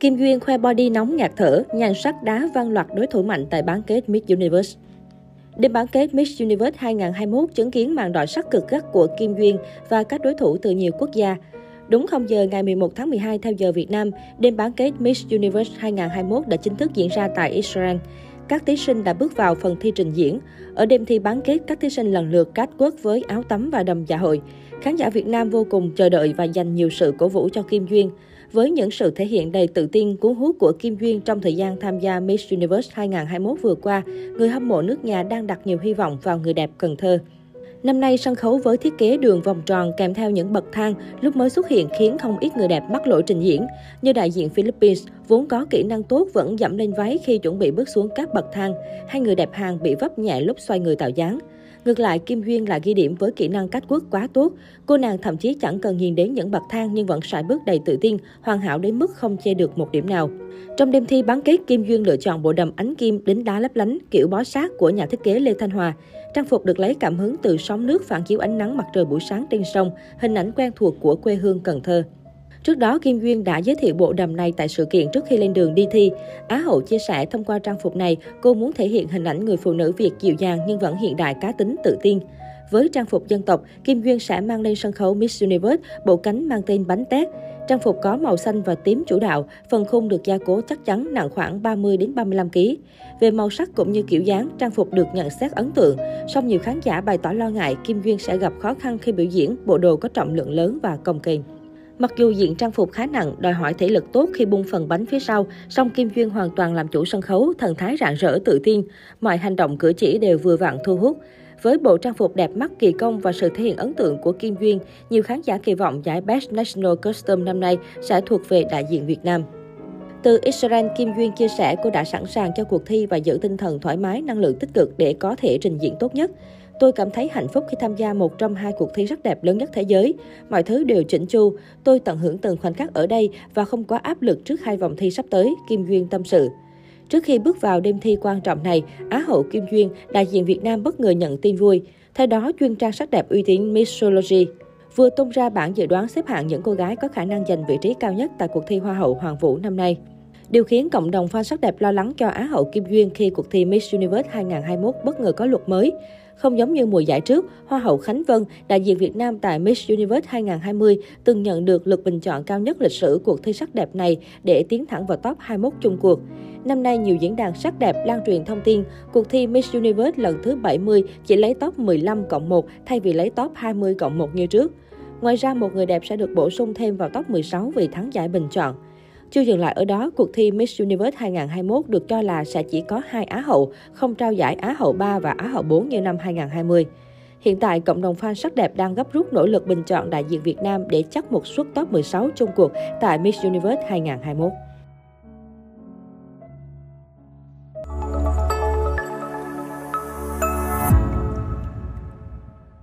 Kim Duyên khoe body nóng ngạt thở, nhan sắc đá văng loạt đối thủ mạnh tại bán kết Miss Universe. Đêm bán kết Miss Universe 2021 chứng kiến màn đỏ sắc cực gắt của Kim Duyên và các đối thủ từ nhiều quốc gia. Đúng 0 giờ ngày 11 tháng 12 theo giờ Việt Nam, đêm bán kết Miss Universe 2021 đã chính thức diễn ra tại Israel. Các thí sinh đã bước vào phần thi trình diễn. Ở đêm thi bán kết, các thí sinh lần lượt cát quất với áo tắm và đầm dạ hội. Khán giả Việt Nam vô cùng chờ đợi và dành nhiều sự cổ vũ cho Kim Duyên. Với những sự thể hiện đầy tự tin, cuốn hút của Kim Duyên trong thời gian tham gia Miss Universe 2021 vừa qua, người hâm mộ nước nhà đang đặt nhiều hy vọng vào người đẹp Cần Thơ. Năm nay, sân khấu với thiết kế đường vòng tròn kèm theo những bậc thang lúc mới xuất hiện khiến không ít người đẹp mắc lỗi trình diễn. Như đại diện Philippines, vốn có kỹ năng tốt vẫn dẫm lên váy khi chuẩn bị bước xuống các bậc thang. Hai người đẹp Hàn bị vấp nhẹ lúc xoay người tạo dáng. Ngược lại, Kim Huyên lại ghi điểm với kỹ năng cách quốc quá tốt. Cô nàng thậm chí chẳng cần nhìn đến những bậc thang nhưng vẫn sải bước đầy tự tin, hoàn hảo đến mức không chê được một điểm nào. Trong đêm thi bán kết, Kim Duyên lựa chọn bộ đầm ánh kim đính đá lấp lánh kiểu bó sát của nhà thiết kế Lê Thanh Hòa. Trang phục được lấy cảm hứng từ sóng nước phản chiếu ánh nắng mặt trời buổi sáng trên sông, hình ảnh quen thuộc của quê hương Cần Thơ. Trước đó, Kim Duyên đã giới thiệu bộ đầm này tại sự kiện trước khi lên đường đi thi. Á hậu chia sẻ thông qua trang phục này, cô muốn thể hiện hình ảnh người phụ nữ Việt dịu dàng nhưng vẫn hiện đại cá tính tự tin. Với trang phục dân tộc, Kim Duyên sẽ mang lên sân khấu Miss Universe bộ cánh mang tên bánh tét. Trang phục có màu xanh và tím chủ đạo, phần khung được gia cố chắc chắn nặng khoảng 30 đến 35 kg. Về màu sắc cũng như kiểu dáng, trang phục được nhận xét ấn tượng. Song nhiều khán giả bày tỏ lo ngại Kim Duyên sẽ gặp khó khăn khi biểu diễn bộ đồ có trọng lượng lớn và cồng kềnh. Mặc dù diện trang phục khá nặng, đòi hỏi thể lực tốt khi bung phần bánh phía sau, song Kim Duyên hoàn toàn làm chủ sân khấu, thần thái rạng rỡ tự tin. Mọi hành động cử chỉ đều vừa vặn thu hút. Với bộ trang phục đẹp mắt kỳ công và sự thể hiện ấn tượng của Kim Duyên, nhiều khán giả kỳ vọng giải Best National Costume năm nay sẽ thuộc về đại diện Việt Nam. Từ Israel, Kim Duyên chia sẻ cô đã sẵn sàng cho cuộc thi và giữ tinh thần thoải mái, năng lượng tích cực để có thể trình diễn tốt nhất. Tôi cảm thấy hạnh phúc khi tham gia một trong hai cuộc thi rất đẹp lớn nhất thế giới. Mọi thứ đều chỉnh chu. Tôi tận hưởng từng khoảnh khắc ở đây và không quá áp lực trước hai vòng thi sắp tới, Kim Duyên tâm sự. Trước khi bước vào đêm thi quan trọng này, Á hậu Kim Duyên, đại diện Việt Nam bất ngờ nhận tin vui. Theo đó, chuyên trang sắc đẹp uy tín Missology vừa tung ra bảng dự đoán xếp hạng những cô gái có khả năng giành vị trí cao nhất tại cuộc thi Hoa hậu Hoàng vũ năm nay. Điều khiến cộng đồng fan sắc đẹp lo lắng cho Á hậu Kim Duyên khi cuộc thi Miss Universe 2021 bất ngờ có luật mới. Không giống như mùa giải trước, Hoa hậu Khánh Vân, đại diện Việt Nam tại Miss Universe 2020, từng nhận được lượt bình chọn cao nhất lịch sử cuộc thi sắc đẹp này để tiến thẳng vào top 21 chung cuộc. Năm nay, nhiều diễn đàn sắc đẹp lan truyền thông tin cuộc thi Miss Universe lần thứ 70 chỉ lấy top 15 cộng 1 thay vì lấy top 20 cộng 1 như trước. Ngoài ra, một người đẹp sẽ được bổ sung thêm vào top 16 vì thắng giải bình chọn. Chưa dừng lại ở đó, cuộc thi Miss Universe 2021 được cho là sẽ chỉ có hai Á hậu, không trao giải Á hậu 3 và Á hậu 4 như năm 2020. Hiện tại, cộng đồng fan sắc đẹp đang gấp rút nỗ lực bình chọn đại diện Việt Nam để chắc một suất top 16 chung cuộc tại Miss Universe 2021.